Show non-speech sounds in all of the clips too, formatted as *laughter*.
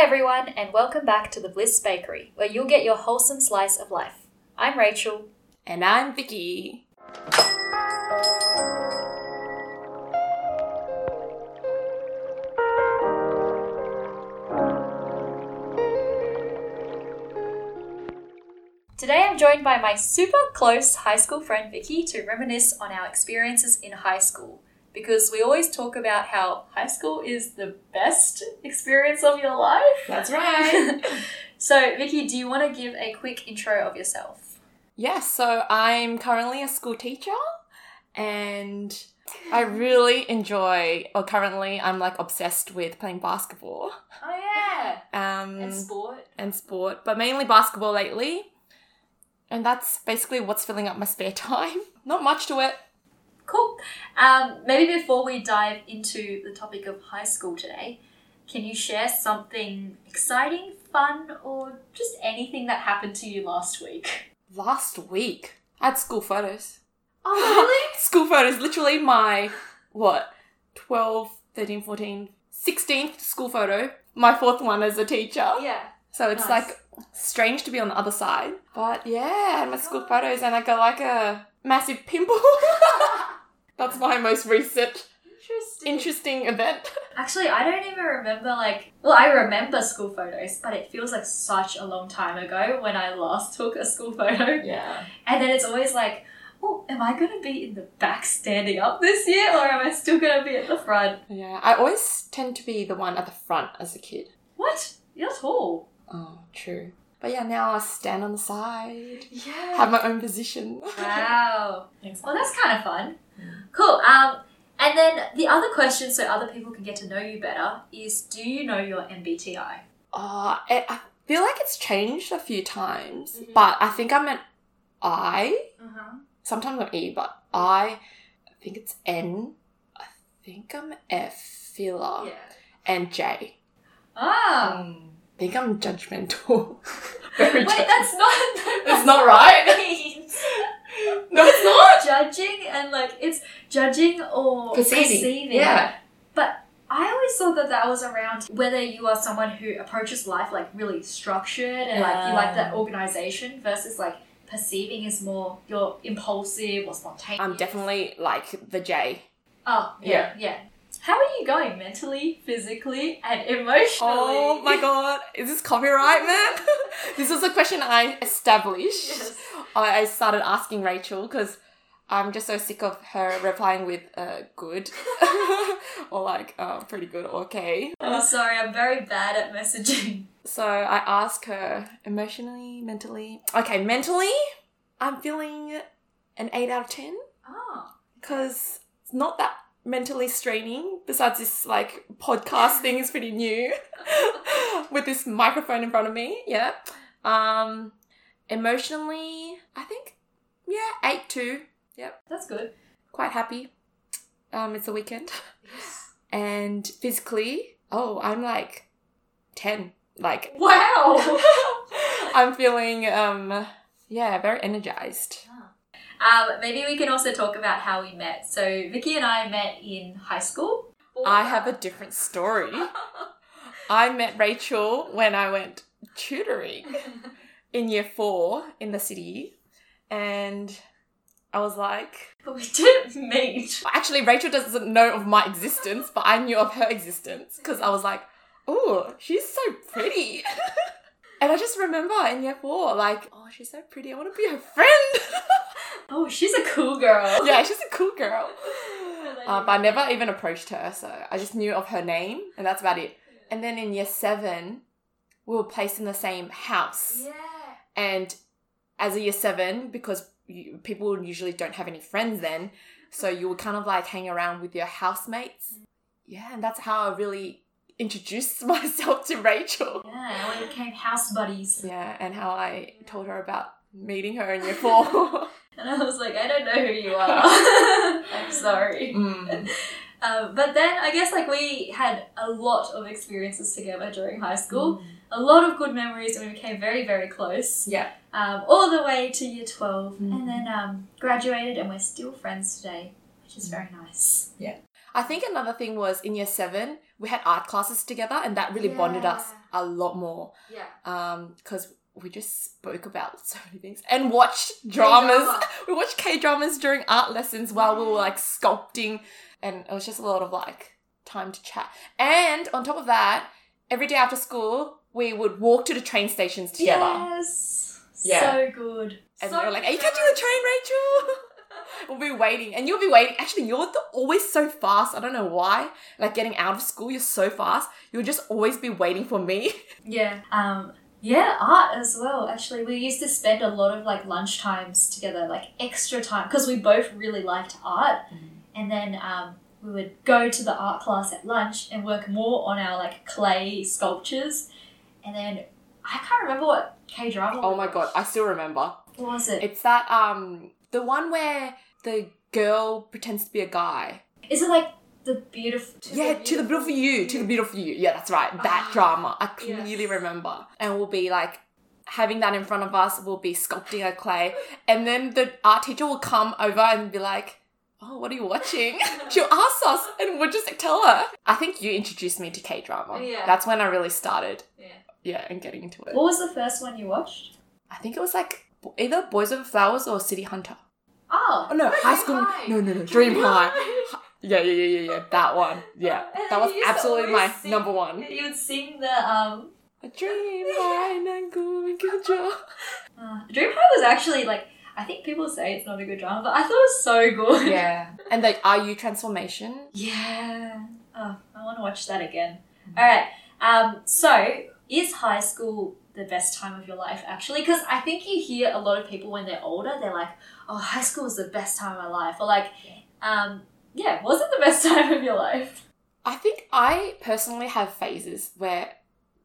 everyone, and welcome back to the Bliss Bakery, where you'll get your wholesome slice of life. I'm Rachel. And I'm Vicky. Today I'm joined by my super close high school friend Vicky to reminisce on our experiences in high school. Because we always talk about how high school is the best experience of your life. That's right. *laughs* so, Vicky, do you want to give a quick intro of yourself? yes, so I'm currently a school teacher and I really enjoy, or currently I'm like obsessed with playing basketball Oh, yeah. um, And sport. and sport, but mainly basketball lately. And that's basically what's filling up my spare *laughs* time. Not much to it. Cool. Um, maybe before we dive into the topic of high school today, can you share something exciting, fun, or just anything that happened to you last week? Last week, I had school photos. Oh, really? *laughs* school photos, literally my, what, 12, 13, 14, 16th school photo. My fourth one as a teacher. yeah. So it's Nice. like strange to be on the other side. But yeah, I had my school photos and I got like a massive pimple. *laughs* That's my most recent Interesting. interesting event. *laughs* Actually, I don't even remember like. Well, I remember school photos, but it feels like such a long time ago when I last took a school photo. Yeah. And then it's always like, oh, am I going to be in the back standing up this year, or am I still going to be at the front? Yeah. I always tend to be the one at the front as a kid. What? You're tall. Oh, true. But yeah, now I stand on the side, Yeah. have my own position. Wow. *laughs* Well, that's kind of fun. Cool. Um, and then the other question, so other people can get to know you better, is do you know your MBTI? Uh, I I feel like it's changed a few times, Mhm. but I think I'm an I. Uh-huh. Sometimes I'm E, but I, I think it's N. I think I'm F, filler, Yeah. and J. Ah. I think I'm judgmental. *laughs* Very Wait, judgmental. that's not. That's not right. *laughs* No, it's not. Judging and like it's judging or Perceiving. Yeah. But I always thought that that was around whether you are someone who approaches life like really structured and like you like that organization versus like perceiving is more you're impulsive or spontaneous. I'm definitely like the J. Oh yeah, yeah. How are you going mentally, physically, and emotionally? Oh my god, is this copyright, man? *laughs* this was a question I established. Yes. I started asking Rachel because I'm just so sick of her replying with uh, good *laughs* or like uh, pretty good or okay. I'm sorry, I'm very bad at messaging. So I ask her emotionally, mentally. Okay, mentally, I'm feeling an 8 out of 10 Oh. because it's not that mentally straining. Besides, this like podcast thing is pretty new *laughs* with this microphone in front of me. Yeah. Um, emotionally, I think, yeah, 8 2. Yep. That's good. Quite happy. Um, it's a weekend. Yes. And physically, oh, I'm like 10. Like, Wow. *laughs* I'm feeling, um, yeah, very energized. Um, maybe we can also talk about how we met. So Vicky and I met in high school. I have a different story. *laughs* I met Rachel when I went tutoring in year four in the city, and I was like, but we didn't meet. actually, Rachel doesn't know of my existence, but I knew of her existence because I was like, oh, she's so pretty. *laughs* and I just remember in year four, like, oh, she's so pretty. I want to be her friend. *laughs* Oh, she's a cool girl. yeah, she's a cool girl. Uh, *laughs* but I never even approached her, so I just knew of her name, and that's about it. And then in year seven, we were placed in the same house. Yeah. And as a year seven, because you, people usually don't have any friends then, so you would kind of like hang around with your housemates. Yeah, and that's how I really introduced *laughs* myself to Rachel. Yeah, we became house buddies. Yeah, and how I told her about meeting her in year four. *laughs* And I was like, I don't know who you are. *laughs* I'm sorry. Mm. Um, but then I guess like we had a lot of experiences together during high school, a lot of good memories, and we became very, very close. Yeah. Um, all the way to year 12, Mhm. and then um, graduated, and we're still friends today, which is very nice. Yeah. I think another thing was in year seven, we had art classes together, and that really bonded us a lot more. Yeah. Um, because we just spoke about *laughs* so many things and watched dramas. K-drama. *laughs* we watched K dramas during art lessons while we were like sculpting, and it was just a lot of like time to chat. And on top of that, every day after school, we would walk to the train stations together. Yes. Yeah. So good. And so we were like, Are you catching the train, Rachel? *laughs* we'll be waiting. And you'll be waiting. Actually, you're always so fast. I don't know why. Like getting out of school, you're so fast. You'll just always be waiting for me. *laughs* Yeah. Um yeah, art as well. Actually, we used to spend a lot of like lunch times together, like extra time, because we both really liked art. And then um, we would go to the art class at lunch and work more on our like clay sculptures. And then I can't remember what K drama. Oh my god, I still remember. What was it? It's that um the one where the girl pretends to be a guy. Is it like the beautiful? yeah, to the beautiful you, to the beautiful you. Yeah, that's right. That Ah, drama. I clearly yes. remember. And we'll be like having that in front of us, we'll be sculpting a clay. And then the art teacher will come over and be like, Oh, what are you watching? *laughs* She'll ask us and we'll just tell her. I think you introduced me to K drama. Yeah. That's when I really started. Yeah. Yeah, and getting into it. What was the first one you watched? I think it was like either Boys Over Flowers or City Hunter. Oh, Oh no, High School. High. No, no, no, Dream High. Yeah, yeah, yeah, yeah, yeah. That one. Yeah, And that was you used to absolutely my sing- number one. You would sing the um. A dream high, nangu, kujo. *laughs* Uh, Dream High was actually like I think people say it's not a good drama, but I thought it was so good. Yeah, *laughs* and the Are You transformation. Yeah. Oh, I want to watch that again. All right. Um. So, is high school the best time of your life? Actually, because I think you hear a lot of people when they're older, they're like, "Oh, high school was the best time of my life," or like, um, "Yeah, was it the best *laughs* time of your life?" I think I personally have phases where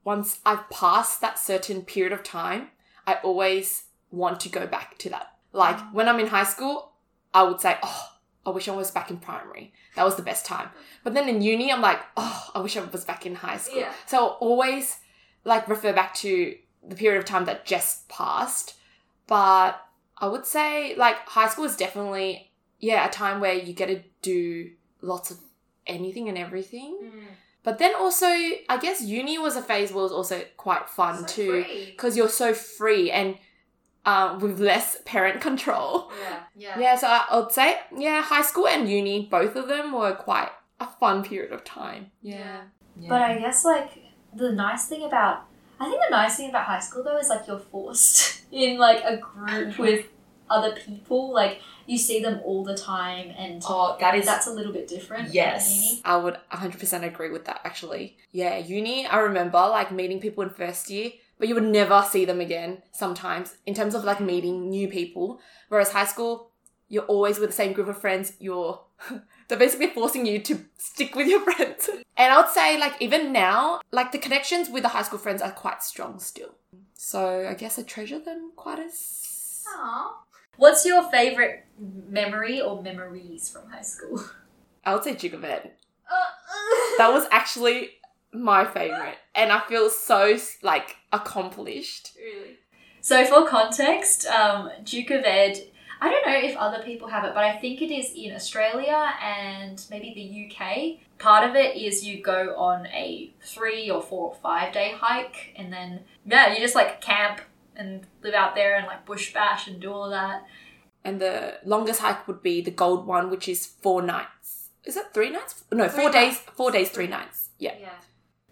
once I've passed that certain period of time, I always want to go back to that. Like Mm. when I'm in high school, I would say, oh, I wish I was back in primary. That was the best time. But then in uni, I'm like, oh, I wish I was back in high school. Yeah. So I'll always like refer back to the period of time that just passed. But I would say like high school is definitely, yeah, a time where you get to do lots of anything and everything. But then also, I guess uni was a phase where it was also quite fun too, because you're so free and um, with less *laughs* parent control. Yeah. Yeah. Yeah, so I, I would say, yeah, high school and uni, both of them were quite a fun period of time. Yeah. But I guess like the nice thing about I think the nice thing about high school though is like you're forced *laughs* in like a group *laughs* with other people. Like you see them all the time and Oh, that is that's a little bit different. Yes. I would 100% agree with that actually. Yeah, uni, I remember like meeting people in first year, but you would never see them again sometimes in terms of like meeting new people. Whereas high school, you're always with the same group of friends. You're *laughs* they're basically forcing you to stick with your *laughs* friends. And I would say like even now, like the connections with the high school friends are quite strong still. So I guess I treasure them quite as What's your favorite memory or memories from high school? *laughs* I would say Duke of Ed. That was actually my favorite, and I feel so like accomplished. Really? So, for context, um, Duke of Ed, I don't know if other people have it, but I think it is in Australia and maybe the UK. Part of it is you go on a three or four or five day hike, and then, yeah, you just like camp and live out there and like bush bash and do all that. And the longest hike would be the gold one, which is four nights. Is it three nights? No, Three four days. Four days, three nights. Yeah. Yeah.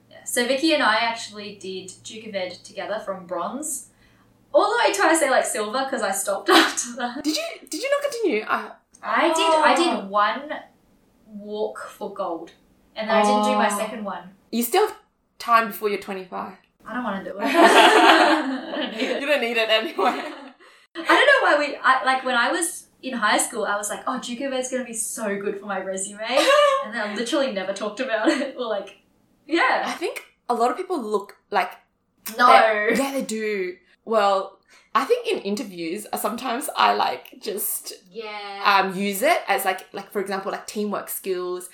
yeah. So, Vicky and I actually did Duke of Ed together from bronze. All the way to I say like silver because I stopped *laughs* after that. Did you Did you not continue? I I did. I Oh. did one walk for gold, and then I didn't do my Oh. second one. you still have time before you're 25. I don't want to do it. *laughs* I don't need you it. don't need it anyway. *laughs* I don't know why we. I, like when I was in high school, I was like, "Oh, Duke Ed's gonna be so good for my resume," and then I literally never talked about it. Or like, yeah. I think a lot of people look like no, yeah, they do. Well, I think in interviews, uh, sometimes I like just yeah, um use it as like like for example like teamwork skills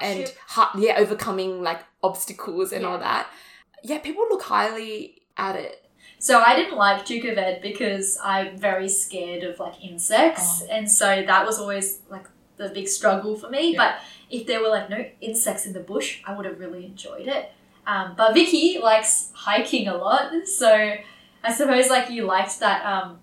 and ha- yeah overcoming like obstacles and all that. Yeah, people look highly at it. So I didn't like Duke of Ed because I'm very scared of like insects, Oh. and so that was always like the big struggle for me. Yeah. But if there were like no insects in the bush, I would have really enjoyed it. Um, but Vicky likes hiking a lot, so I suppose like you liked that. Um,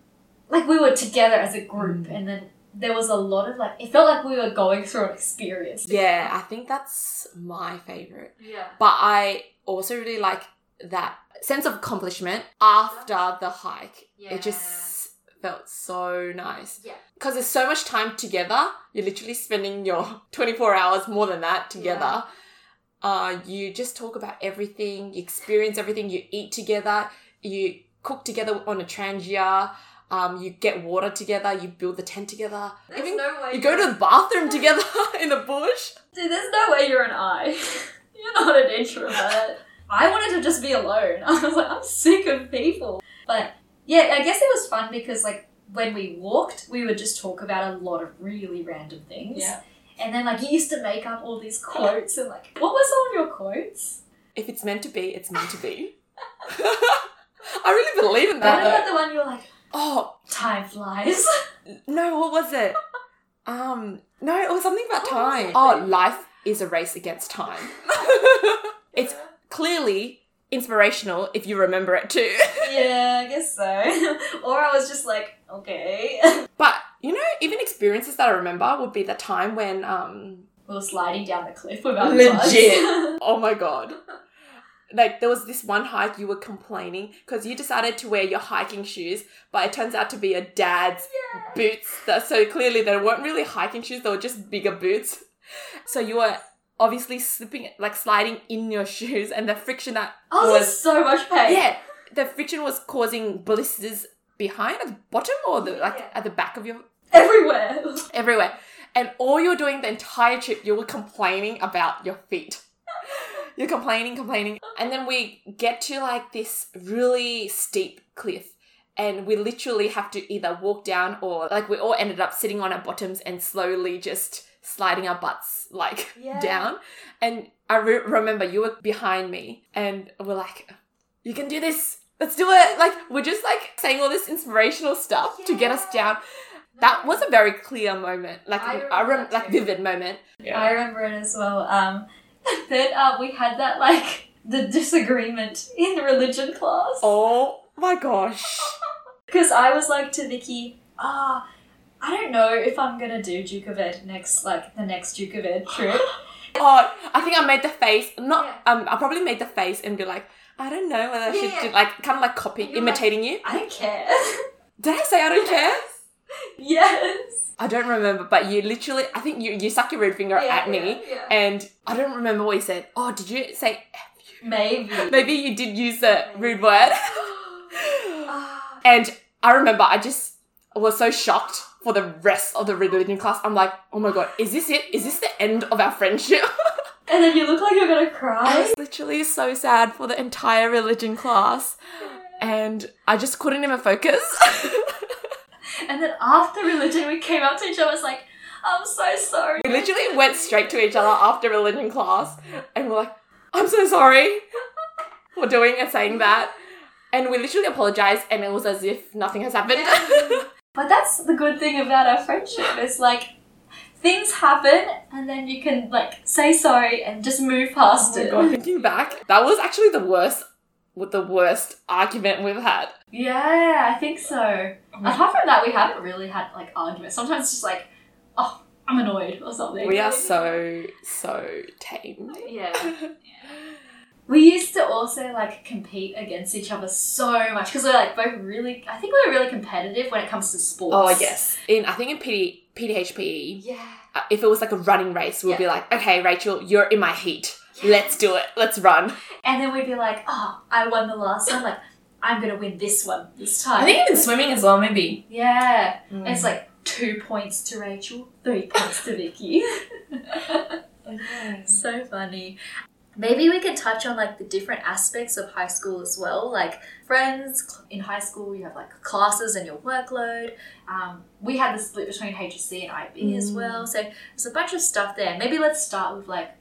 like we were together as a group, Mm. and then there was a lot of like it felt like we were going through an experience. Yeah, I think that's my favorite. Yeah. But I also really like that sense of accomplishment after the hike. Yeah. It just felt so nice. Yeah. Because there's so much time together. You're literally spending your *laughs* 24 hours more than that together. Uh, you just talk about everything, you experience everything, you eat together, you cook together on a trangia, um, you get water together, you build the tent together. There's Even no way you go to the bathroom *laughs* together *laughs* in the bush. Dude, there's no way you're an I. *laughs* you're not an introvert. I wanted to just be alone. I was like, I'm sick of people. But yeah, I guess it was fun because like when we walked, we would just talk about a lot of really random things. Yeah. And then like you used to make up all these quotes and like what were some of your quotes? If it's meant to be, it's meant to be. I really believe in that. What about the one you were like, Oh time flies? *laughs* no, what was it? Um, no, it was something about time. Oh, life is a race against time. *laughs* it's clearly inspirational if you remember it too. *laughs* yeah, I guess so. or I was just like, okay. But you know, even experiences that I remember would be the time when um we were sliding down the cliff without Legit. oh my god. Like there was this one hike you were complaining because you decided to wear your hiking shoes, but it turns out to be a dad's boots. That so clearly they weren't really hiking shoes; they were just bigger boots. So you were obviously slipping, like sliding in your shoes, and the friction that oh, was so much pain. yeah, the friction was causing blisters behind at the bottom or the like Yeah. at the back of your Everywhere. *laughs* everywhere. And all you're doing the entire trip, you were complaining about your feet. You're complaining, complaining. And then we get to like this really steep cliff. And we literally have to either walk down or like we all ended up sitting on our bottoms and slowly just sliding our butts like Yeah. down. And I re- remember you were behind me and we're like, you can do this. Let's do it. Like, we're just like saying all this inspirational stuff to get us down. That was a very clear moment, like I I, remember rem- like vivid moment. Yeah. I remember it as well. Um, *laughs* then uh, we had that like the disagreement in religion class Oh my gosh! *laughs* because I was like to Vicky, ah, I don't know if I'm gonna do Duke of Ed next, like the next Duke of Ed trip. *laughs* Oh, I think I made the face. Not Yeah. um, I probably made the face and be like, I don't know whether I should Yeah. do like kind of like copy, You're imitating you. I don't care. Did I say I don't care? *laughs* yes. I don't remember, but you literally, I think you you stuck your red finger Yeah, at me, yeah, yeah. and I don't remember what you said. Oh, did you say? Maybe. *laughs* Maybe you did use the rude word. *gasps* *gasps* Ah. And I remember I just was so shocked for the rest of the religion class. I'm like, oh my god, is this it? Is this the end of our friendship? *laughs* and then you look like you're gonna cry. I was literally so sad for the entire religion class. And I just couldn't even focus. And then after religion, we came up to each other. I was like, I'm so sorry. we literally went straight to each other after religion class and we're like, I'm so sorry for doing and saying that. And we literally apologized and it was as if nothing has happened. *laughs* But that's the good thing about our friendship. It's like things happen, and then you can like say sorry and just move past Oh my it. God, thinking back, that was actually the worst, with the worst argument we've had. Yeah, I think so. Apart from that, we haven't really had like arguments. Sometimes it's just like, oh, I'm annoyed or something. We are so so tame. Yeah. *laughs* We used to also like compete against each other so much because we're like both really. I think we're really competitive when it comes to sports. Oh yes, in I think in PD, PDHPE, Yeah. uh, if it was like a running race, we'd Yeah. be like, okay, Rachel, you're in my heat. Let's do it. Let's run. And then we'd be like, oh, I won the last one. Like, I'm gonna win this one this time. I think even swimming as well, maybe. Yeah. Mm. It's like two points to Rachel, three points to Vicky. *laughs* so funny. Maybe we could touch on like the different aspects of high school as well. Like friends in high school, you have like classes and your workload. Um, we had the split between HSC and IB as Mm. well. So there's a bunch of stuff there. Maybe let's start with like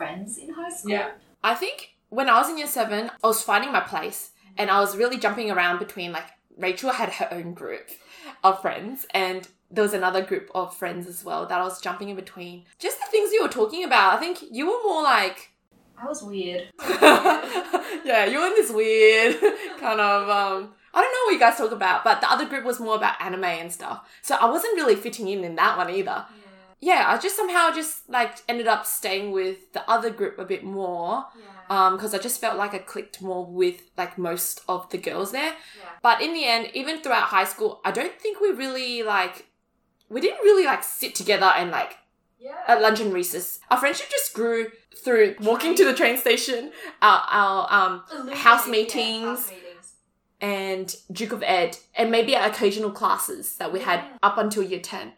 friends in high school. Yeah. I think when I was in year seven, I was finding my place and I was really jumping around between like Rachel had her own group of friends and there was another group of friends as well that I was jumping in between. Just the things you were talking about. I think you were more like I was weird. *laughs* yeah, you were in this weird *laughs* kind of um I don't know what you guys talk about, but the other group was more about anime and stuff. So I wasn't really fitting in in that one either. Yeah, I just somehow just like ended up staying with the other group a bit more Yeah. um because I just felt like I clicked more with like most of the girls there. yeah. But in the end, even throughout high school, I don't think we really like we didn't really like sit together and like Yeah. at lunch and recess. Our friendship just grew through walking to the train station, our, our um house meetings. and Duke of Ed, and maybe occasional classes that we had up until year 10.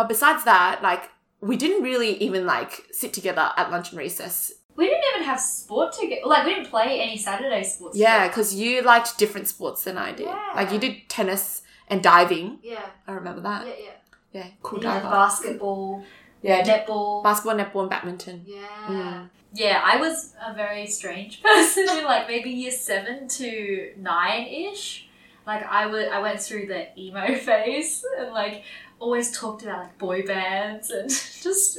But besides that, like, we didn't really even like sit together at lunch and recess. We didn't even have sport together. Like we didn't play any Saturday sports. Yeah, because you liked different sports than I did. Yeah. Like, you did tennis and diving. Yeah. I remember that. Yeah. Yeah. Yeah, cool Yeah, diver. basketball, yeah, netball. basketball, netball, and badminton. yeah. Mm. Yeah, I was a very strange *laughs* person in like maybe year seven to nine ish. Like I would, I went through the emo *laughs* phase and like always talked about like boy bands and *laughs* just.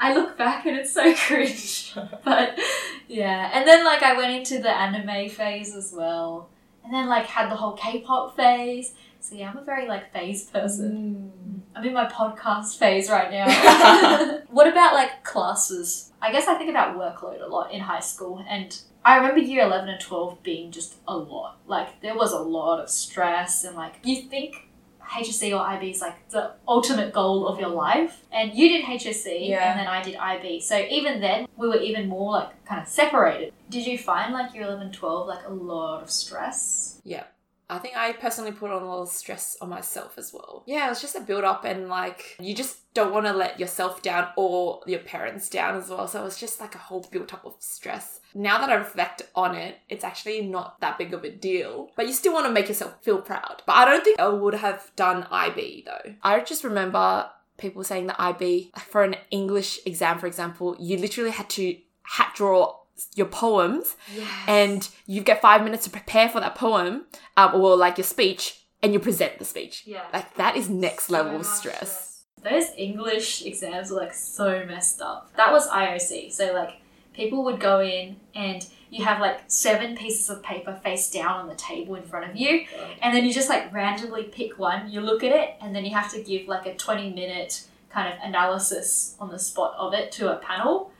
I look back and it's so *laughs* cringe, but yeah. And then like I went into the anime phase as well, and then like had the whole K-pop phase. So yeah, I'm a very like phase person. Mm. I'm in my podcast phase right now. *laughs* what about like classes? I guess I think about workload a lot in high school, and I remember year 11 and 12 being just a lot. Like, there was a lot of stress, and like, you think HSC or IB is like the ultimate goal of your life, and you did HSC, Yeah. and then I did IB. So, even then, we were even more like kind of separated. Did you find like year 11 12 like a lot of stress? Yeah. I think I personally put on a lot of stress on myself as well. Yeah, it was just a build up and like you just don't want to let yourself down or your parents down as well. So it was just like a whole built up of stress. Now that I reflect on it, it's actually not that big of a deal. But you still want to make yourself feel proud. But I don't think I would have done IB though. I just remember people saying that IB for an English exam, for example, you literally had to hat draw your poems Yes. and you get five minutes to prepare for that poem um, or like your speech and you present the speech yeah. like that is next So level much stress Those English exams were like so messed up. That was IOC. So like people would go in and you have like seven pieces of paper face down on the table in front of you and then you just like randomly pick one, you look at it and then you have to give like a 20 minute kind of analysis on the spot of it to a panel.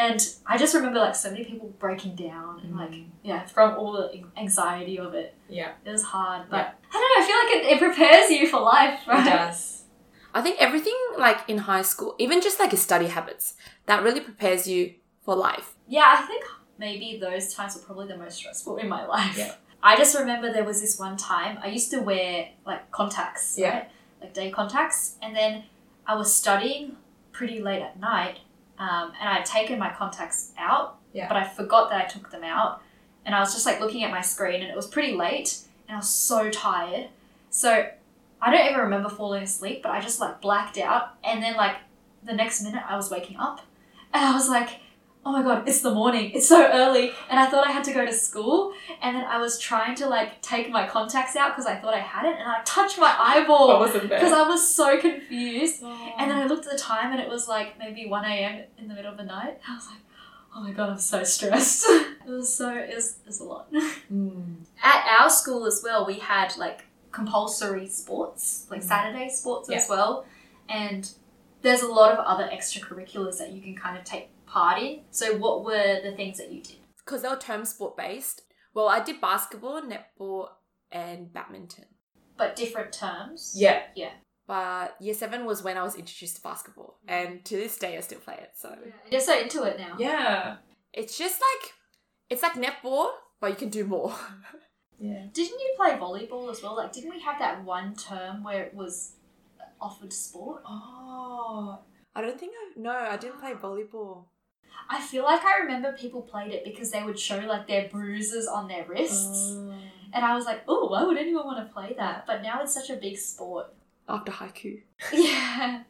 And I just remember like so many people breaking down and like mm. yeah, from all the anxiety of it. Yeah, It was hard, but Yeah. I don't know. I feel like it, it prepares you for life, right? it does. i think everything like in high school even just like your study habits that really prepares you for life Yeah, I think maybe those times were probably the most stressful in my life. Yeah. I just remember there was this one time I used to wear like contacts, Yeah. right? Like day contacts, and then I was studying pretty late at night, um, and I had taken my contacts out, Yeah. but I forgot that I took them out, and I was just like looking at my screen, and it was pretty late, and I was so tired, so I don't even remember falling asleep, but I just like blacked out, and then like the next minute I was waking up, and I was like oh my god, it's the morning, it's so early, and I thought I had to go to school, and then I was trying to like take my contacts out because I thought I had it, and I touched my eyeball because I was so confused. And then Oh. I looked at the time, and it was like maybe one a.m. in the middle of the night. I was like, oh my god, I'm so stressed. *laughs* it was so it was, it was a lot. *laughs* Mm. At our school as well, we had like compulsory sports, like Mm. Saturday sports as well. And there's a lot of other extracurriculars that you can kind of take part in. So, what were the things that you did? because they were term sport based well i did basketball netball and badminton But different terms. Yeah, Yeah. but year seven was when i was introduced to basketball and to this day i still play it so You're so into it now. yeah, it's just like it's like netball but you can do more *laughs* yeah. Didn't you play volleyball as well? Like, didn't we have that one term where it was offered sport? Oh, i don't think i no i didn't play volleyball I feel like I remember people played it because they would show like their bruises on their wrists. Oh. And I was like, oh, why would anyone want to play that? But now it's such a big sport. after Haikyuu *laughs* Yeah.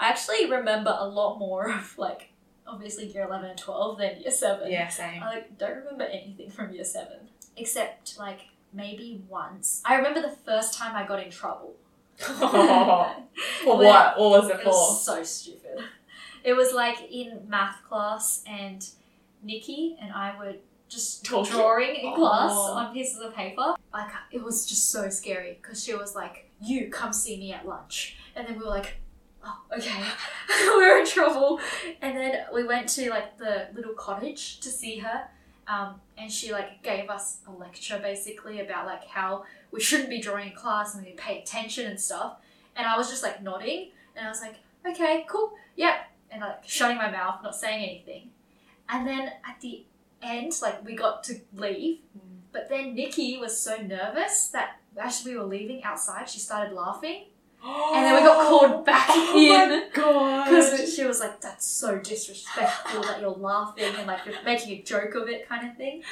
I actually remember a lot more of like, obviously year 11 and 12 than year 7. yeah, same. I like don't remember anything from year 7. Except like maybe once. I remember the first time I got in trouble. *laughs* for *laughs* what? What was it It for? was so stupid. It was like in math class, and Nikki and I were just *laughs* Talking? drawing in class Oh. on pieces of paper. Like it was just so scary because she was like, "You come see me at lunch," and then we were like, "Oh, okay, *laughs* we're in trouble." And then we went to like the little cottage to see her. Um, and she like gave us a lecture basically about like how we shouldn't be drawing in class and we pay attention and stuff. And I was just like nodding, and I was like, okay, cool, yeah, and like shutting my mouth, not saying anything. And then at the end, like we got to leave, mm. but then Nikki was so nervous that as we were leaving outside, she started laughing, and then we got called *gasps* back oh in. Because she was like, "That's so disrespectful that you're laughing and like you're making a joke of it, kind of thing."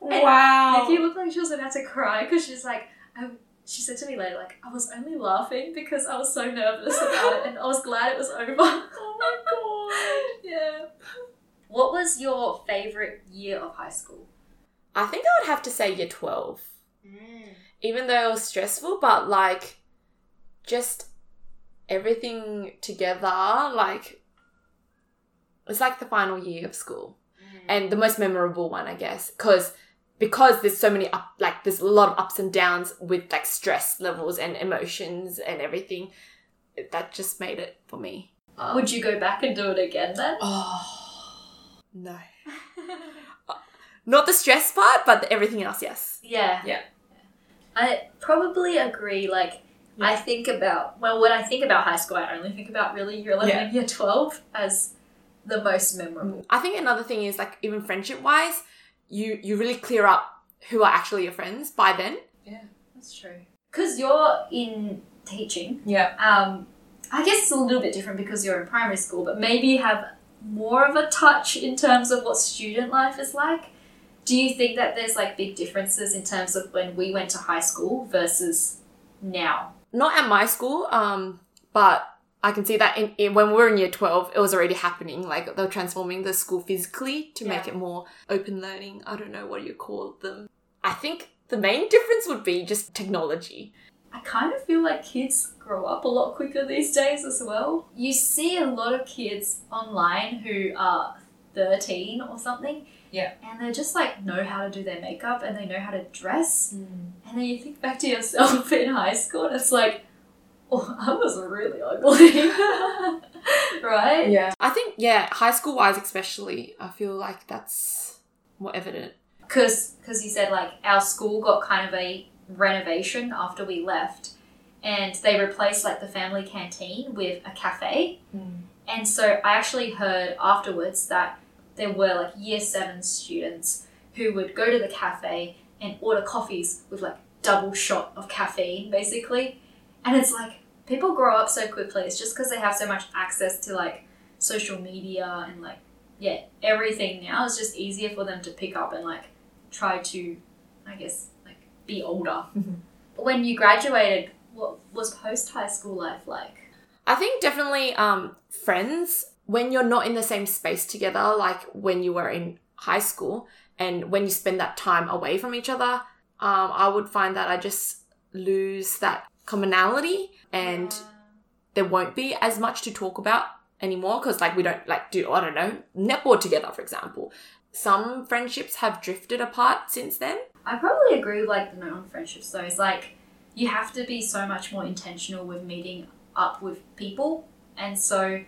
And wow. Nikki looked like she was about to cry because she's like, I, she said to me later, like, I was only laughing because I was so nervous about it and I was glad it was over. *laughs* oh my god. yeah. What was your favorite year of high school? I think I would have to say year 12. Mm. Even though it was stressful, but like just everything together, like it's like the final year of school. Mm. And the most memorable one, I guess, because because there's so many up like there's a lot of ups and downs with like stress levels and emotions and everything. That just made it for me. Would you go back and do it again then? Oh no. Not the stress part, but everything else, yes. yeah. Yeah. I probably agree. Like, I think about, well, when I think about high school, I only think about really year 11 Yeah. and year 12 as the most memorable. I think another thing is like even friendship wise, you you really clear up who are actually your friends by then. Yeah, that's true. Because you're in teaching, Yeah. um, I guess it's a little bit different because you're in primary school, but maybe you have more of a touch in terms of what student life is like. Do you think that there's like big differences in terms of when we went to high school versus now? Not at my school, um, but I can see that in, in when we were in year twelve, it was already happening. Like they're transforming the school physically to make it more open learning. I don't know what you call them. I think the main *laughs* difference would be just technology. I kind of feel like kids grow up a lot quicker these days as well. You see a lot of kids online who are 13 or something. Yeah. And they just like know how to do their makeup and they know how to dress. Mm. And then you think back to yourself *laughs* in high school and it's like, oh, I was really ugly. *laughs* right? Yeah. I think yeah, high school wise especially, I feel like that's more evident. Because you said like our school got kind of a renovation after we left and they replaced like the family canteen with a cafe. Hmm. And so I actually heard afterwards that there were like year seven students who would go to the cafe and order coffees with like double shot of caffeine basically. And it's like people grow up so quickly. It's just because they have so much access to like social media and like, yeah, everything now. It's just easier for them to pick up and like try to, I guess, be older. when you graduated, what was post high school life like? I think definitely um, friends when you're not in the same space together, like when you were in high school, and when you spend that time away from each other, um, I would find that I just lose that commonality, and there won't be as much to talk about anymore because like we don't like do I don't know netball together, for example. Some friendships have drifted apart since then. I probably agree with like the note on friendships though. It's like you have to be so much more intentional with meeting up with people, and so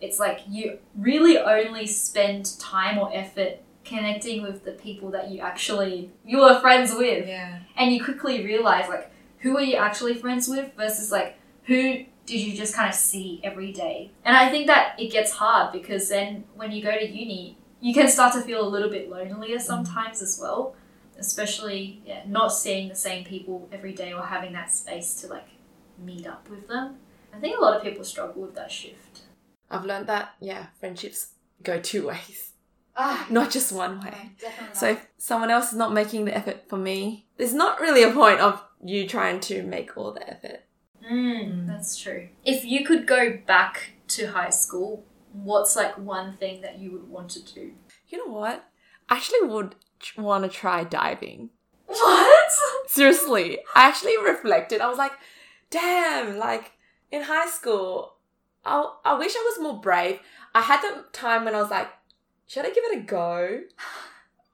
it's like you really only spend time or effort connecting with the people that you actually you are friends with, Yeah. and you quickly realize like who are you actually friends with versus like who did you just kind of see every day. And I think that it gets hard because then when you go to uni, you can start to feel a little bit lonelier mm. sometimes as well especially yeah, not seeing the same people every day or having that space to like meet up with them. I think a lot of people struggle with that shift. I've learned that yeah, friendships go two *laughs* ways, Ah, not just one way. definitely. So if someone else is not making the effort for me, there's not really a point of you trying to make all the effort. mm, that's true. If you could go back to high school, what's like one thing that you would want to do? You know what? I actually would want to try diving. What? *laughs* Seriously, I actually reflected. I was like, damn, like in high school, I, I wish I was more brave. I had the time when I was like, should I give it a go?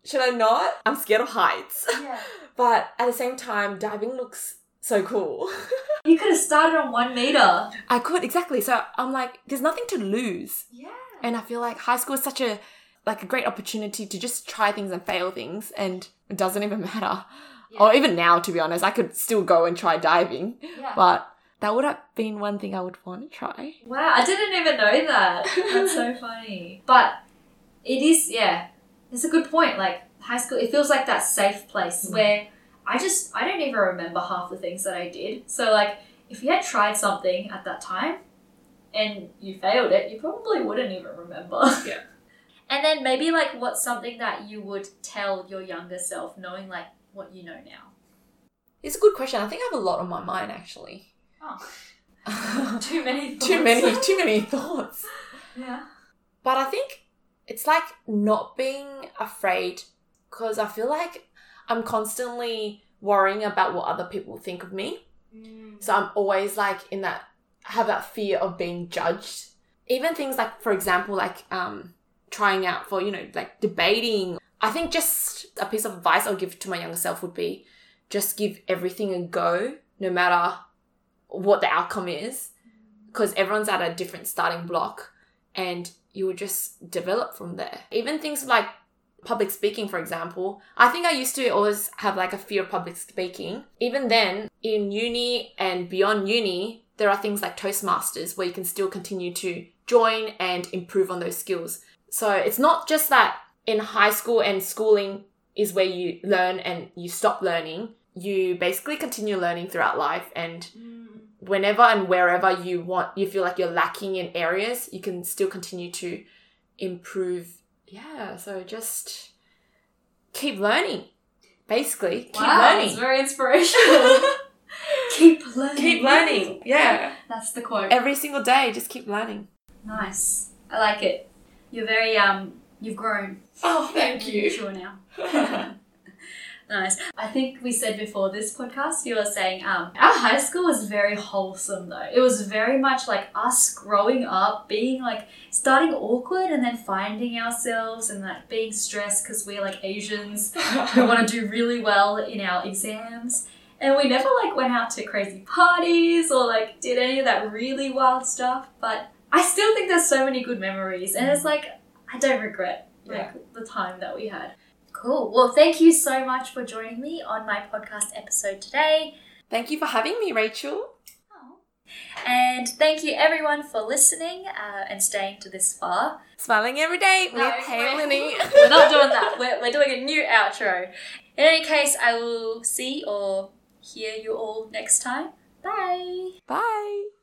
Should I not? I'm scared of heights. *laughs* Yeah. But at the same time, diving looks so cool. *laughs* You could have started on one meter. I could, exactly. So I'm like, there's nothing to lose. Yeah. And I feel like high school is such a like a great opportunity to just try things and fail things and it doesn't even *laughs* matter. Or even now, to be honest, I could still go and try diving. yeah. But that would have been one thing I would want to try. Wow, I didn't even know that. That's so *laughs* funny. But it is, yeah, it's a good point. Like high school, it feels like that safe place Mm. where I just, I don't even remember half the things that I did. So, like, if you had tried something at that time and you failed it, you probably wouldn't even remember. Yeah. *laughs* And then maybe, like, what's something that you would tell your younger self knowing, like, what you know now? It's a good question. I think I have a lot on my mind actually. Oh, *laughs* too many thoughts. too many, too many thoughts. *laughs* Yeah. But I think it's like not being afraid because I feel like I'm constantly worrying about what other people think of me. So I'm always like in that have that fear of being judged. Even things like for example like um trying out for, you know, like debating. I think just a piece of advice I'll give to my younger self would be just give everything a go no matter what the outcome is because everyone's at a different starting block and you will just develop from there. Even things like public speaking, for example, I think I used to always have like a fear of public speaking. Even then, in uni and beyond uni, there are things like Toastmasters where you can still continue to join and improve on those skills. So it's not just that in high school and schooling is where you learn and you stop learning. You basically continue learning throughout life and mm. whenever and wherever you want you feel like you're lacking in areas you can still continue to improve yeah so just keep learning basically keep wow, learning It's very inspirational. *laughs* keep learning. Keep learning. Yeah. That's the quote. every single day just keep learning Nice. I like it. You're very um. You've grown. Oh, thank You're you. Sure now. *laughs* *laughs* nice. I think we said before this podcast, you were saying um, our high school was very wholesome though. It was very much like us growing up, being like starting awkward and then finding ourselves and like being stressed because we're like Asians who want to do *laughs* really well in our exams. And we never like went out to crazy parties or like did any of that really wild stuff. But I still think there's so many good memories, and it's like I don't regret like the time that we had. Cool. Well, thank you so much for joining me on my podcast episode today. thank you for having me rachel And thank you everyone for listening uh, and staying to this far. smiling every day No, with Haley. *laughs* We're not doing that. We're, we're doing a new outro. In any case, I will see or hear you all next time. Bye. Bye.